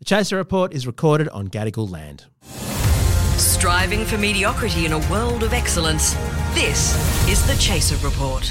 The Chaser Report is recorded on Gadigal land. Striving for mediocrity in a world of excellence. This is the Chaser Report.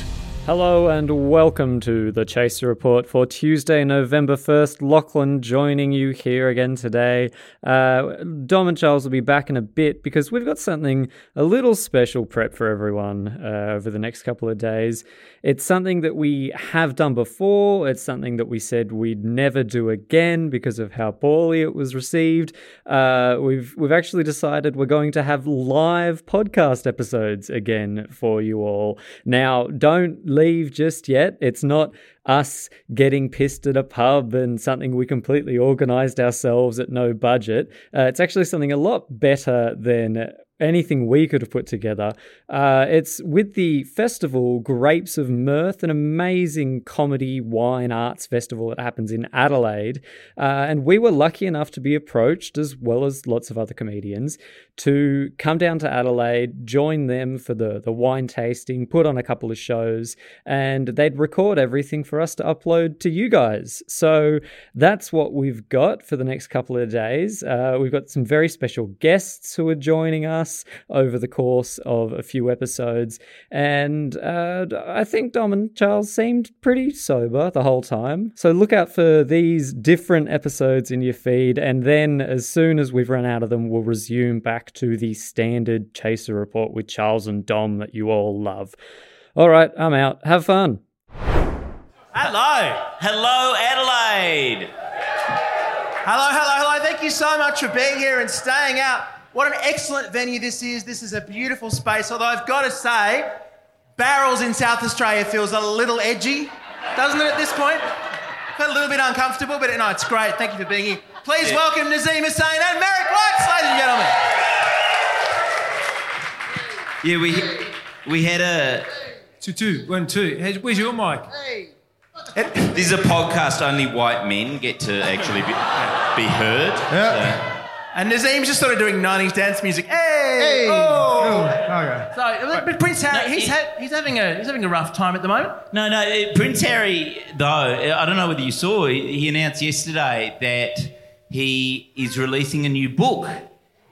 Hello and welcome to the Chaser Report for Tuesday, November 1st. Lachlan joining you here again today. Uh, Dom and Charles will be back in a bit because we've got something a little special prep for everyone uh, over the next couple of days. It's something that we have done before. It's something that we said we'd never do again because of how poorly it was received. Uh, we've we've actually decided we're going to have live podcast episodes again for you all. Now, don't leave just yet. It's not us getting pissed at a pub and something we completely organized ourselves at no budget. Uh, it's actually something a lot better than anything we could have put together. Uh, it's with the festival Grapes of Mirth, an amazing comedy wine arts festival that happens in Adelaide. Uh, and we were lucky enough to be approached, as well as lots of other comedians, to come down to Adelaide, join them for the, the wine tasting, put on a couple of shows, and they'd record everything for us to upload to you guys. So that's what we've got for the next couple of days. Uh, we've got some very special guests who are joining us over the course of a few episodes. And uh, I think Dom and Charles seemed pretty sober the whole time. So look out for these different episodes in your feed. And then as soon as we've run out of them, we'll resume back to the standard Chaser report with Charles and Dom that you all love. All right, I'm out. Have fun. Hello. Hello, Adelaide. Hello, hello, hello. Thank you so much for being here and staying out. What an excellent venue this is. This is a beautiful space. Although I've got to say, barrels in South Australia feels a little edgy, doesn't it, at this point? Felt a little bit uncomfortable, but no, it's great. Thank you for being here. Please Yeah. welcome Nazeem Hussain and Merrick Watts, ladies and gentlemen. Yeah, we we had a. Two, two, one, two. Hey, Where's your mic? This is a podcast. Only white men get to actually be, be heard. Yeah. And Nazeem's just sort of doing 90s dance music. Hey! Oh! Okay. So, but Prince Harry, No, he's, it- had, he's, having a, he's having a rough time at the moment. No, no. uh, Prince Harry, though, I don't know whether you saw. He he announced yesterday that he is releasing a new book.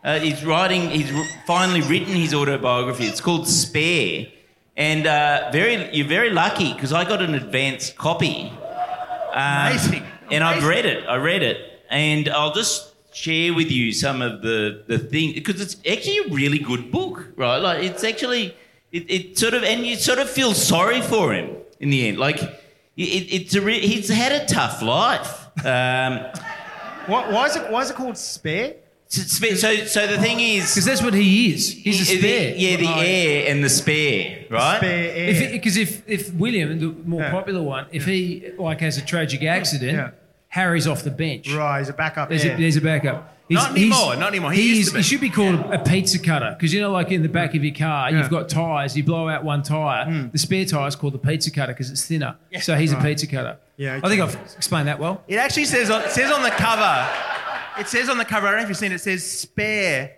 Uh, he's writing. He's r- finally written his autobiography. It's called Spare, and uh, very you're very lucky because I got an advanced copy. Um, Amazing. And I've Amazing. read it. I read it, and I'll just share with you some of the the things because it's actually a really good book, right? Like it's actually it, it sort of and you sort of feel sorry for him in the end. Like it, it's a re- he's had a tough life. Um, Why, why is it? Why is it called spare? so, so so the thing is. Because that's what he is. He's a the- spare. yeah, the heir and the spare, right? Spare air. Because if, 'cause if, if William, the more Yeah. popular one, if he like has a tragic accident, Yeah. Harry's off the bench. right, he's a backup. There's, air. a, there's a backup. He's- Not anymore, not anymore. He used he's- to be. He should be called a pizza cutter because you know, like in the back of your car, Yeah. you've got tires. You blow out one tire. Hmm. The spare tire is called the pizza cutter because it's thinner. So he's a pizza cutter. Yeah, I think. I've explained that well. It actually says on, says on the cover, it says on the cover, I don't know if you've seen it, it says spare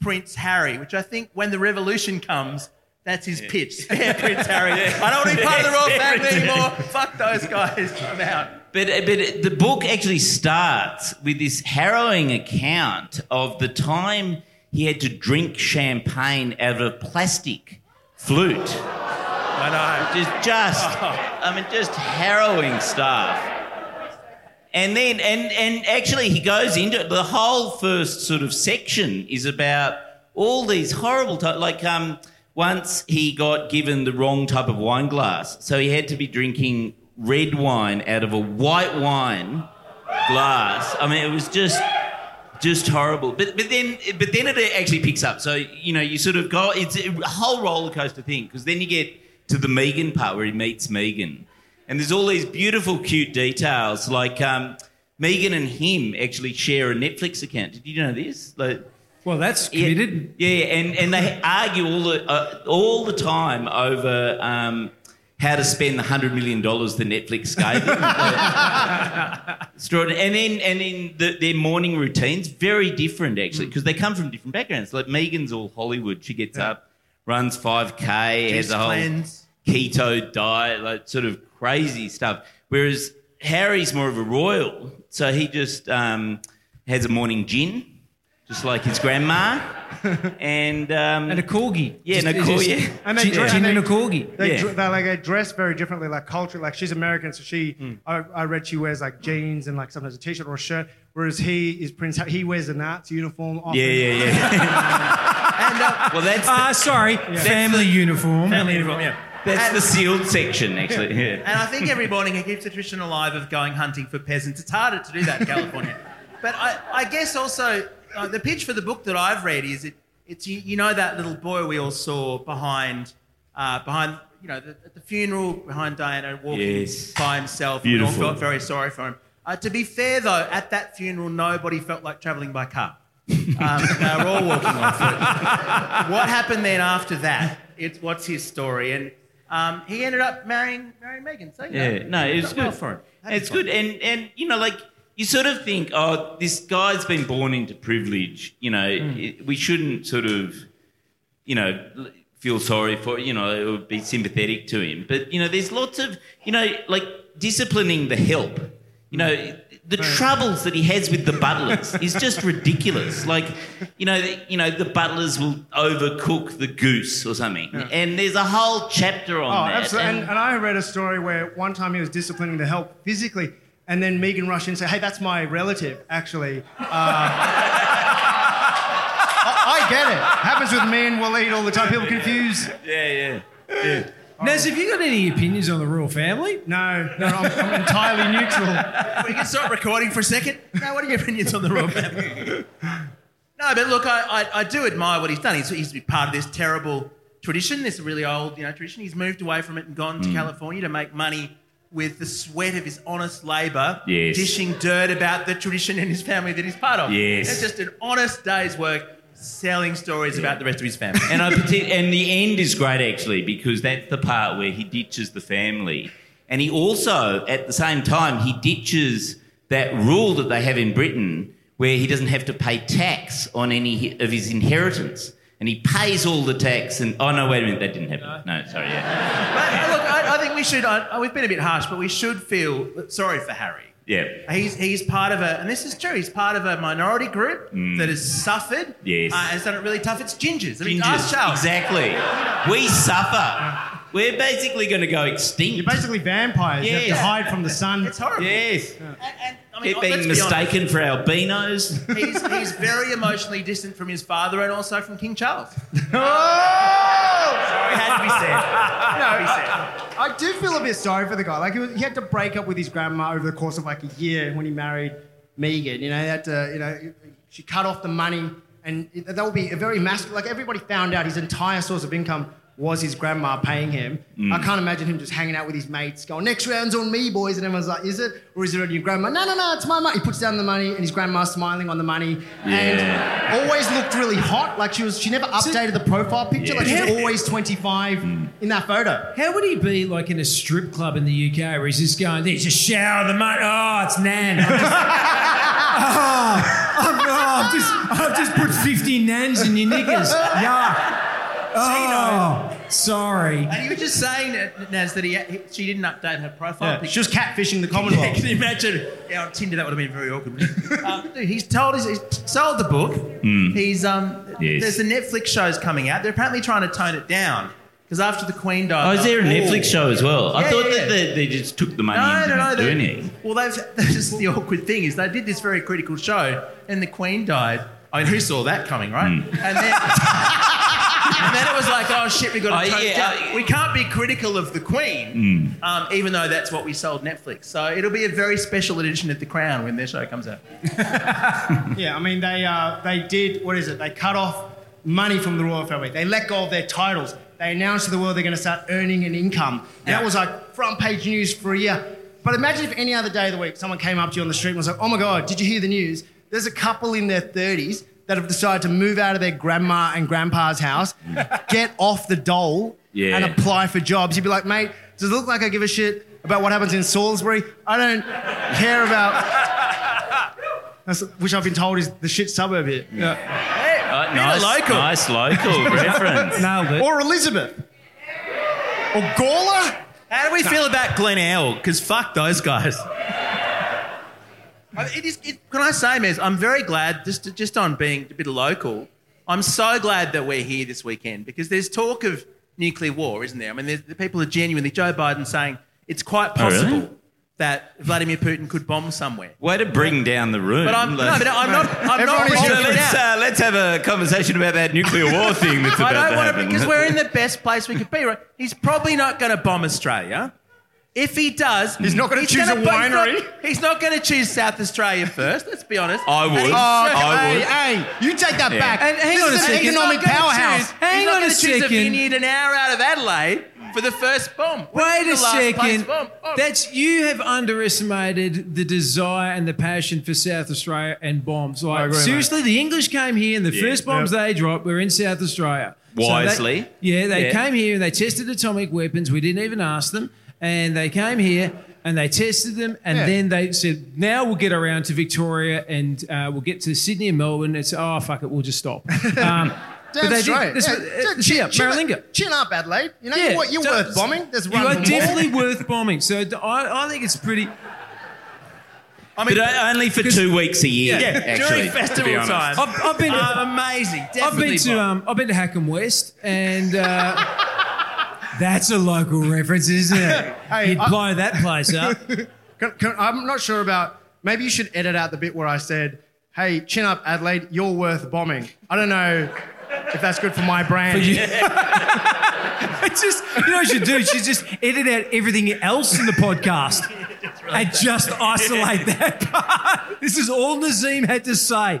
Prince Harry, which I think when the revolution comes, that's his pitch. Spare Prince Harry. I don't want to be part of the royal family anymore. Fuck those guys. I'm out. But, but the book actually starts with this harrowing account of the time he had to drink champagne out of a plastic flute. I know. Just, just, I mean, just harrowing stuff. And then, and, and actually, he goes into it. The whole first sort of section is about all these horrible, ty- like, um, once he got given the wrong type of wine glass. So he had to be drinking red wine out of a white wine glass. I mean, it was just just horrible. But but then but then it actually picks up. So you know you sort of go. It's a whole roller coaster thing because then you get to the Meghan part where he meets Meghan, And there's all these beautiful, cute details, like um, Meghan and him actually share a Netflix account. Did you know this? Like, Well, that's yeah, committed. yeah, and, and they argue all the uh, all the time over um, how to spend the hundred million dollars the Netflix gave them. Extraordinary. And then and then the, their morning routines very different actually because they come from different backgrounds. Like Meghan's all Hollywood. She gets up, runs five k, has a whole cleanse. keto diet, like sort of crazy stuff. Whereas Harry's more of a royal, so he just um, has a morning gin, just like his grandma, and um, And a corgi. yeah, and a Just- cor- just- yeah. And they Gin, dress- gin and and a they- corgi. They, Yeah. dr- they like they dress very differently, like culturally. Like she's American, so she I, I read she wears like jeans and like sometimes a t-shirt or a shirt, whereas he is Prince. He wears a Nazi uniform. Often. yeah, yeah, yeah. And uh, well, that's Ah, the, sorry. Family uniform. family uniform, yeah. that's the sealed section actually. Yeah. And I think every morning he keeps the tradition alive of going hunting for peasants. It's harder to do that in California. But I, I guess also uh, the pitch for the book that I've read is it, it's you, you know that little boy we all saw behind uh, behind you know the, at the funeral behind Diana walking Yes. by himself. and We all felt very sorry for him. Uh, to be fair though, at that funeral nobody felt like travelling by car. Um, they were all walking on foot. What happened then after that? It's what's his story, and um, he ended up marrying marrying Meghan. So, you know, Yeah, no, it's got well good for him. It's good, and and you know, like you sort of think, oh, this guy's been born into privilege. You know, hmm. it, we shouldn't sort of, you know, feel sorry for you know or be sympathetic to him. But you know, there's lots of you know, like disciplining the help. You know. The troubles that he has with the butlers is just ridiculous. Like, you know, the, you know, the butlers will overcook the goose or something, and there's a whole chapter on Oh, that. absolutely. And, and- and I read a story where one time he was disciplining the help physically, and then Meghan rush in and said, "Hey, that's my relative, actually." Uh, I, I get it. Happens with me and Waleed all the time. People confuse. yeah, yeah. Yeah. Naz, have you got any opinions on the royal family? No, no, I'm, I'm entirely neutral. we can stop recording for a second. No, what are your opinions on the royal family? No, but look, I, I, I do admire what he's done. He's, he's part of this terrible tradition, this really old, you know, tradition. He's moved away from it and gone Mm. to California to make money with the sweat of his honest labour, Yes. dishing dirt about the tradition and his family that he's part of. Yes. It's just an honest day's work selling stories about the rest of his family. And I and the end is great actually because that's the part where he ditches the family, and he also at the same time he ditches that rule that they have in Britain where he doesn't have to pay tax on any of his inheritance, and he pays all the tax. And oh no, wait a minute, that didn't happen. No, sorry, yeah, But, look, I, I think we should, I, we've been a bit harsh, but we should feel sorry for Harry. yeah. He's, he's part of a, and this is true, he's part of a minority group that has suffered. Mm. Yes. Uh, and it's done it really tough. It's gingers. I mean, Gingers, ask Charles. exactly. We suffer. We're basically going to go extinct. You're basically vampires. You have to hide from the sun. It's horrible. yes. And, and, I mean, Keep let's being be mistaken for albinos. honest, He's, he's very emotionally distant from his father and also from King Charles. Oh! It had to be said. It had to be said. I do feel a bit sorry for the guy. Like he, was, he had to break up with his grandma over the course of like a year when he married Meghan. You know, he had to, you know, she cut off the money, and it, that would be a very massive. Like everybody found out his entire source of income was his grandma paying him. Mm. I can't imagine him just hanging out with his mates, going, "Next round's on me, boys," and everyone's like, "Is it? Or is it on your grandma?" No, no, no, it's my money. He puts down the money, and his grandma's smiling on the money, and always looked really hot. Like she was, she never updated the profile picture. Like she's always 25 mm. in that photo. How would he be like in a strip club in the UK where he's just going, there's a shower, the money, oh, it's Nan. I'm just, ah, oh, I'm, oh, I've, just, I've just put 50 Nans in your knickers. Yeah. Oh, sorry. And you were just saying, uh, Naz, that he, he, she didn't update her profile Yeah, picture. she was catfishing the Yeah, Commonwealth. can you imagine? Yeah, on Tinder that would have been very awkward. um, dude, he's told us he's sold the book. He's um. Yes. there's the Netflix shows coming out. They're apparently trying to tone it down because after the Queen died. Oh, is there a they- Netflix show as well? I Yeah, thought yeah, that yeah. they, they just took the money No, and no, didn't no. do they- anything. Well, they've, that's just the awkward thing is they did this very critical show, and the Queen died. I mean, who saw that coming, right? Hmm. And then. And then it was like, oh shit, we got to Oh, tone yeah, down. uh, we can't be critical of the Queen, um, even though that's what we sold Netflix. So it'll be a very special edition of The Crown when their show comes out. Yeah, I mean they uh, they did what is it? They cut off money from the royal family. They let go of their titles. they announced to the world they're going to start earning an income. Yeah. that was like front page news for a year. But imagine if any other day of the week someone came up to you on the street and was like, oh my God, did you hear the news? There's a couple in their 30s that have decided to move out of their grandma and grandpa's house, get off the dole, Yeah. and apply for jobs. You'd be like, mate, does it look like I give a shit about what happens in Salisbury? I don't care about. That's, which I've been told is the shit suburb here. Uh, nice, local. nice local reference. Nailed it. Or Elizabeth. Or Gawler. How do we feel about Glenelg? Because fuck those guys. I- It is, it, can I say, Mez, I'm very glad, just, just on being a bit local, I'm so glad that we're here this weekend because there's talk of nuclear war, isn't there? I mean, the people are genuinely, Joe Biden saying it's quite Oh, really? possible that Vladimir Putin could bomb somewhere. Way to bring down the room. But I'm, no, but I'm not, I'm not So let's, uh, let's have a conversation about that nuclear war thing that's I don't to want to happen. because we're in the best place we could be. Right? He's probably not going to bomb Australia. If he does, He's not gonna choose a gonna- but he's not- winery. He's not, going to choose South Australia first. Let's be honest. I would. And he's- I hey, would. hey, you take that Yeah. back. And hang this on a is an second. Economic not gonna powerhouse. Choose, Hang he's not on gonna a choose a vineyard an hour out of Adelaide for the first bomb. Wait was a last second. bomb? Oh. That's you have underestimated the desire and the passion for South Australia and bombs. Like agree, mate. seriously, the English came here and the first bombs they dropped were in South Australia. So they- Wisely. yeah, they Yeah. came here and they tested atomic weapons. We didn't even ask them, and they came here and they tested them, and Yeah. then they said, "Now we'll get around to Victoria and uh, we'll get to Sydney and Melbourne." It's oh fuck it, we'll just stop. Um, Damn they straight. did. This, Yeah, was- uh, chin- yeah, chin- Maralinga. Chin up, Adelaide. You know, Yeah, you're, you're so- worth bombing. There's one You are more. definitely worth bombing. So I think it's pretty. I mean, But only for two weeks a year. yeah, actually, during to festival be time. I've, I've been. Uh, amazing. I've Definitely been to bomb. um, I've been to Hackham West, and uh, that's a local reference, isn't it? Hey, You'd I- blow that place up. Can, can, I'm not sure about. Maybe you should edit out the bit where I said, "Hey, chin up, Adelaide. You're worth bombing." I don't know if that's good for my brand. It's just you know what you should do. You should just edit out everything else in the podcast and just isolate that part. This is all Nazeem had to say.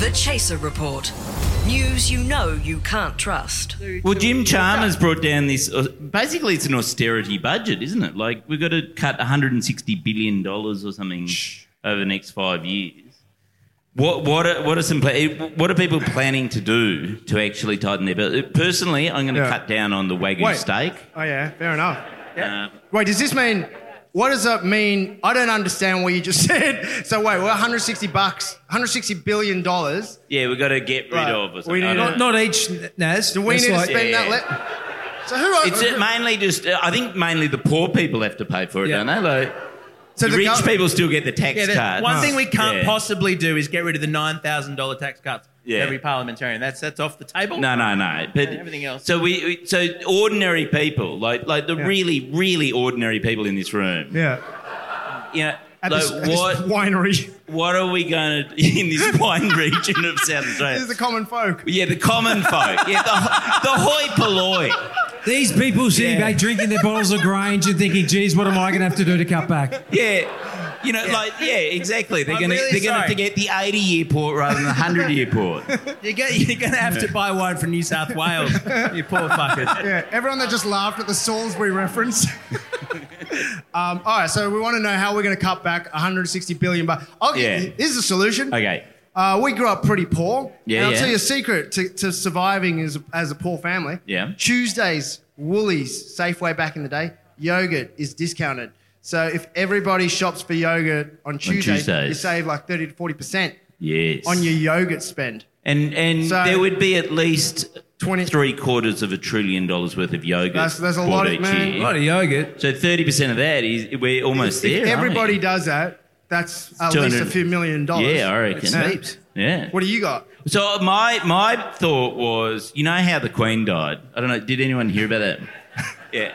The Chaser Report. News you know you can't trust. Well, Jim Chalmers brought down this. Uh, basically, it's an austerity budget, isn't it? Like we've got to cut 160 billion dollars or something over the next five years. What what are, what are some pla- what are people planning to do to actually tighten their belt? Personally, I'm going to Yeah. cut down on the wagyu Wait. steak. Oh yeah, fair enough. Uh, Wait, does this mean? What does that mean? I don't understand what you just said. So wait, we're 160 bucks, 160 billion dollars. yeah, we've got to get rid Right. of. Or We something. need I don't to- Not each, Naz. Do we That's need like- to spend Yeah. that? Le- so who? Are It's uh, mainly just. Uh, I think mainly the poor people have to pay for it, Yeah. don't they? Like so the rich gov- people still get the tax Yeah, the- cut. one thing we can't Yeah. possibly do is get rid of the nine thousand dollar tax cuts. Yeah. Every parliamentarian. That's that's off the table. No, no, no. But Everything else. So we, we so ordinary people, like like the really really ordinary people in this room. Yeah. You know, At like this, at this what winery. what are we going to in this wine region of South Australia? this is the common folk. yeah, the common folk. Yeah, the the hoi polloi. These people sitting back drinking their bottles of Grange and thinking, geez, what am I going to have to do to cut back? Yeah. You know, like yeah, exactly. They're gonna really they're gonna have to get the eighty year port rather than the hundred year port. You're, go- you're going to have to buy one from New South Wales. you poor fuckers. Yeah, everyone that just laughed at the Salisbury reference. um, all right, so we want to know how we're going to cut back 160 billion. But I'll get, Yeah. here's the solution. Okay. Uh, we grew up pretty poor. Yeah, and I'll yeah. tell you a secret to, to surviving as, as a poor family. Yeah. Tuesdays, Woolies, Safeway back in the day, yogurt is discounted. So if everybody shops for yogurt on Tuesdays, Tuesdays. you save like 30 to 40% Yes. on your yogurt spend. And and So- there would be at least 20 three quarters of a trillion dollars worth of yogurt. That's- that's a bought lot of- each man. year. A lot of yogurt. So thirty percent of that is we're almost if there. aren't everybody we? does that, that's at least a few million dollars. Yeah, I reckon. That's heaps. heaps. Yeah. What do you got? So uh, my my thought was, you know how the Queen died? I don't know. Did anyone hear about that? yeah.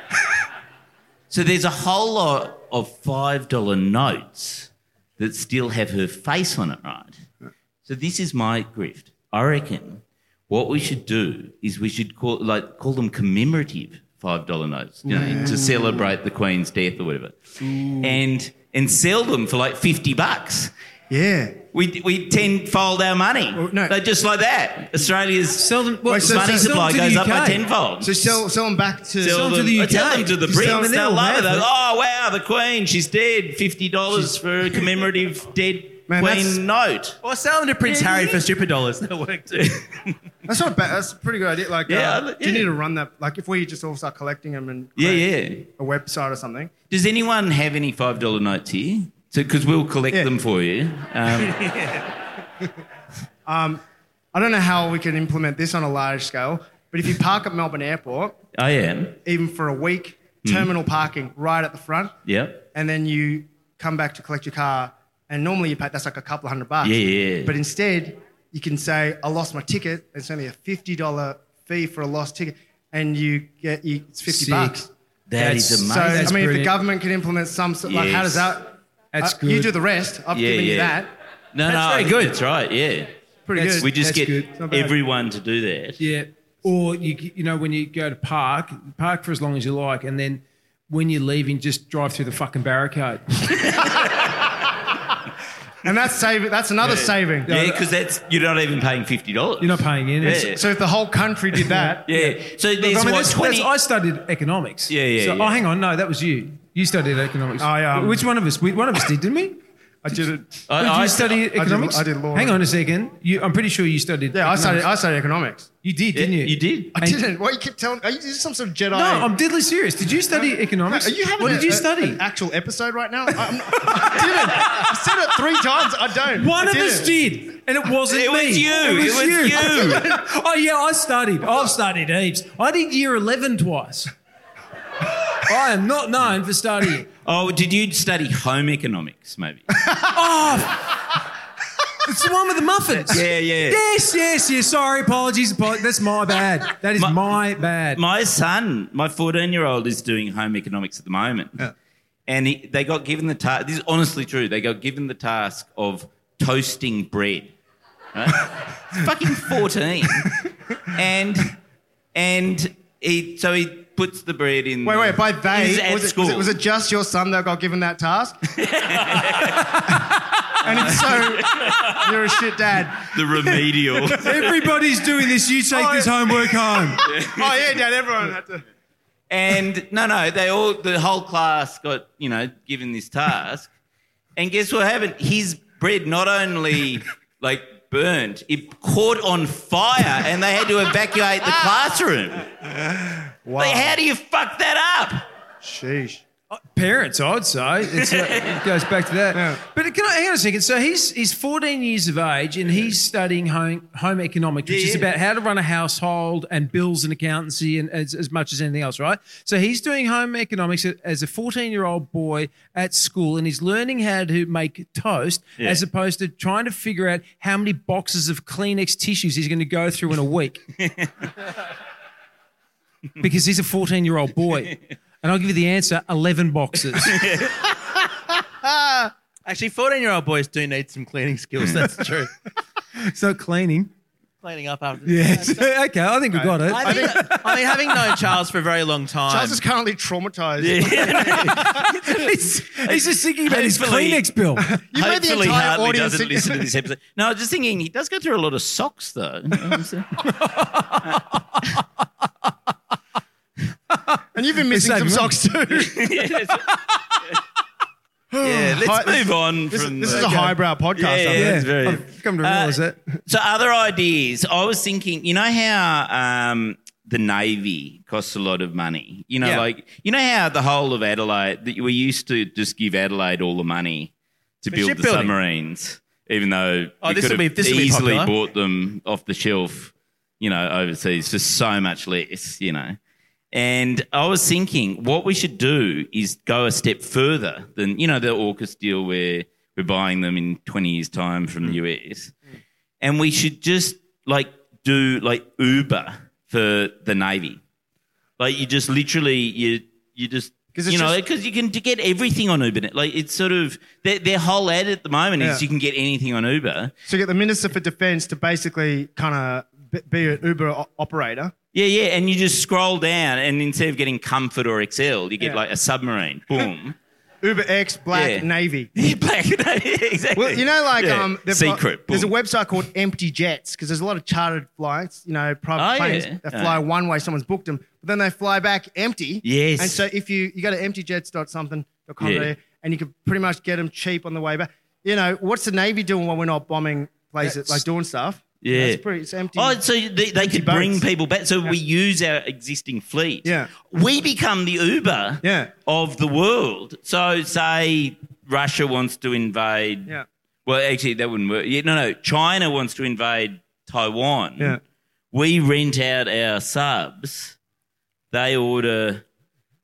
So there's a whole lot of five dollar notes that still have her face on it, right? So this is my grift. I reckon what we should do is we should call like call them commemorative five dollar notes, you know, to celebrate the Queen's death or whatever, and and sell them for like fifty bucks. Yeah. We, we tenfold our money. Oh, no. They're just like that. Australia's Sell them. Wait, so- money so- supply them goes up by tenfold. So sell, sell them back to. Sell them to the UK. Tell them to the Just sell them Brits. They'll they'll love it. They'll, oh, wow, the Queen, she's dead. $50 for a commemorative dead Man, that's- Queen note. Or sell them to Prince Harry for stripper dollars. That'll work too. That's not bad. That's a pretty good idea. Like, Yeah, uh, I- do you yeah. need to run that? Like, if we just all start collecting them and Yeah, create yeah. a website or something. Does anyone have any $5 notes here? So because we'll collect Yeah. them for you. Um, I don't know how we can implement this on a large scale, but if you park at Melbourne Airport, I am. even for a week, Hmm. terminal parking right at the front, Yep. and then you come back to collect your car, and normally you pay that's like a couple of hundred bucks. Yeah, yeah. But instead, you can say, "I lost my ticket." It's only a fifty dollar fee for a lost ticket, and you get you, it's fifty Sick. bucks. That is That's- amazing. So I mean, if the government can implement some, sort- like, how does that? That's uh, You do the rest. I've Yeah, given you yeah. that. no, no, That's I very good. That's right, yeah. Pretty That's- good. We just That's get good. Everyone to do that. Yeah. Or you you know when you go to park, park for as long as you like, and then when you're leaving, just drive through the fucking barricade. and that's saving. That's another saving. Yeah, because that's you're not even paying fifty dollars. You're not paying in. Yeah. So if the whole country did that, Yeah. So there's I mean, what that's- twenty. that's- I studied economics. Yeah, yeah, So, yeah. Oh, hang on. No, that was you. You studied economics. Oh, yeah, um, Which one of us? We, one of us did, didn't we? I did it. I- did I- you study did- economics? I did law. Hang on a second. You, I'm pretty sure you studied. Yeah, I studied. I studied economics. You did, didn't you? you did. I didn't. Why you keep telling? Are you is this some sort of Jedi? No, I'm deadly serious. Did you study economics? Are you having what a- did you a- study? An actual episode right now? I'm, I didn't. I said it three times. I don't. One I of us didn't. and it wasn't It was you. It was you. oh yeah, I studied. I've studied heaps. I did year eleven twice. I am not known for studying. Oh, did you study home economics? Maybe. Oh, it's the one with the muffins. yeah, yeah. Yes, yes, yes. Sorry, apologies. apo- That's my bad. That is My- my, bad. My son, my 14 year old, is doing home economics at the moment. And he, they got given the task, this is honestly true, they got given the task of toasting bread. Right? Fucking 14. and and he, so he puts the bread in. Wait, the- wait. By they, He's at was it, school. was it was it just your son that got given that task? and it's so, you're a shit dad. the remedial. Everybody's doing this. You take Oh, this homework home. Oh yeah, dad. Everyone had to. And no, no, they all the whole class got you know given this task, and guess what happened? His bread not only like burnt, it caught on fire, and they had to evacuate the classroom. Wow. Like, how do you fuck that up? Sheesh. Parents, I'd say. It's, uh, it goes back to that. Yeah. But can I hang on a second? So he's he's 14 years of age and he's studying home home economics, which Yeah, is yeah. about how to run a household and bills and accountancy and as, as much as anything else, right? So he's doing home economics as a 14 year old boy at school and he's learning how to make toast Yeah. as opposed to trying to figure out how many boxes of Kleenex tissues he's going to go through in a week. because he's a 14 year old boy. And I'll give you the answer 11 boxes. Actually, 14 year old boys do need some cleaning skills. That's true. so cleaning. Cleaning up after. Yes. okay, I think we got it. I, think, I mean, having known Charles for a very long time. Charles is currently traumatized. he's, he's just thinking about his Hopefully- Kleenex bill. You made the Hopefully, entire Hartley audience doesn't listen to this episode. No, I was just thinking he does go through a lot of socks though. And you've been missing saving some socks too. yeah, let's Hi- move on This, from. this is the- a highbrow podcast. Yeah, I yeah. think. That's very- I've come to realise that. So other ideas. I was thinking, you know how um, the navy costs a lot of money. You know, Yeah. like you know how the whole of Adelaide. That we used to just give Adelaide all the money to For build the shipbuilding. submarines, even though Oh, we this could will be- have this will be easily popular. bought them off the shelf you know, overseas for so much less, you know. And I was thinking, what we should do is go a step further than, you know, the AUKUS deal where we're buying them in 20 years' time from the mm. US. And we should just like do like Uber for the Navy. Like you just literally, you, you just, you know, because you can get everything on Uber. Like it's sort of their, their whole ad at the moment Yeah. is you can get anything on Uber. So you get the Minister for Defence to basically kind of be an Uber operator. Yeah, yeah, and you just scroll down, and instead of getting Comfort or XL, you get Yeah. like a submarine. Boom. Uber X Black Yeah. Navy. Yeah, Black exactly. Well, you know, like Yeah. um, they've got- secret. there's a boom. website called Empty Jets because there's a lot of chartered flights. You know, private Oh, planes yeah. that fly one way. Someone's booked them, but then they fly back empty. Yes. And so if you you go to emptyjets.something.com Yeah. there, and you can pretty much get them cheap on the way back. You know, what's the Navy doing while we're not bombing places, That's- like doing stuff? Yeah. it's pretty. It's empty. Oh, so they, they could bring people back. So we use our existing fleet. Yeah. We become the Uber Yeah. of the world. So say Russia wants to invade. Yeah. Well, actually, that wouldn't work. Yeah, no, no. China wants to invade Taiwan. Yeah. We rent out our subs. They order.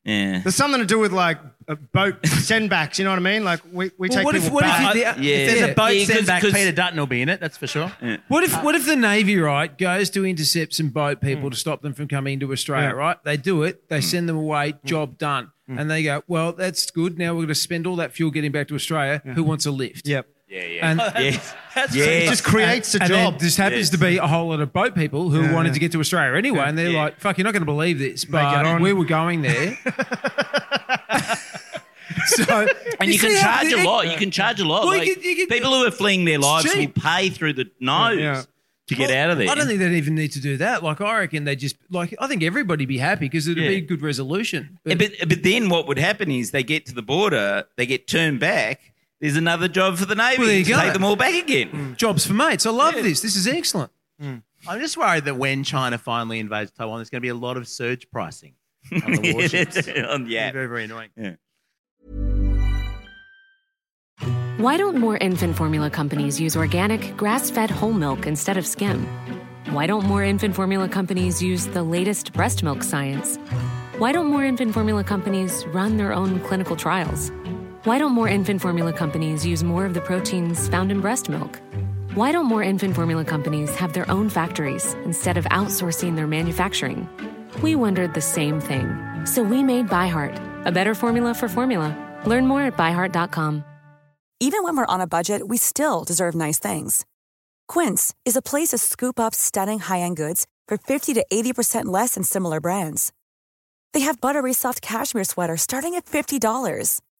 Yeah. There's something to do with like a boat sendbacks. You know what I mean? Like we, we Well, take what if- people what if back. you- yeah. if there's There's a boat Yeah, 'cause- sent back. 'cause- Peter Dutton will be in it. That's for sure. What if uh, what if the Navy right goes to intercept some boat people to stop them from coming into Australia? Yeah. Right, they do it. They mm. send them away. Mm. Job done. Mm. And they go, well, that's good. Now we're going to spend all that fuel getting back to Australia. Who wants a lift? Yep. Yeah, yeah. And yes. It yes. just creates a and job. then just happens Yes. to be a whole lot of boat people who Yeah, wanted to get to Australia anyway, and they're Yeah. like, "Fuck, you're not going to believe this, but we were going there." so, And you, can see how- charge a lot. You can charge a lot. Well, you Like, can- you can- people who are fleeing their lives will pay through the nose Yeah. to get Well, out of there. I don't think they'd even need to do that. Like, I reckon they just like. I think everybody'd be happy because it'd Yeah. be a good resolution. Yeah, But, But, but then what would happen is they get to the border, they get turned back. There's another job for the Navy Well, there you to go. take them all back again. Mm. jobs for mates. I love this. This is excellent. Mm. I'm just worried that when China finally invades Taiwan, there's going to be a lot of surge pricing on the warships. On- yeah. Very, very annoying. Why don't more infant formula companies use organic, grass fed whole milk instead of skim? Why don't more infant formula companies use the latest breast milk science? Why don't more infant formula companies run their own clinical trials? Why don't more infant formula companies use more of the proteins found in breast milk? Why don't more infant formula companies have their own factories instead of outsourcing their manufacturing? We wondered the same thing. So we made ByHeart, a better formula for formula. Learn more at byheart.com. Even when we're on a budget, we still deserve nice things. Quince is a place to scoop up stunning high-end goods for 50 to 80% less than similar brands. They have buttery soft cashmere sweaters starting at $50,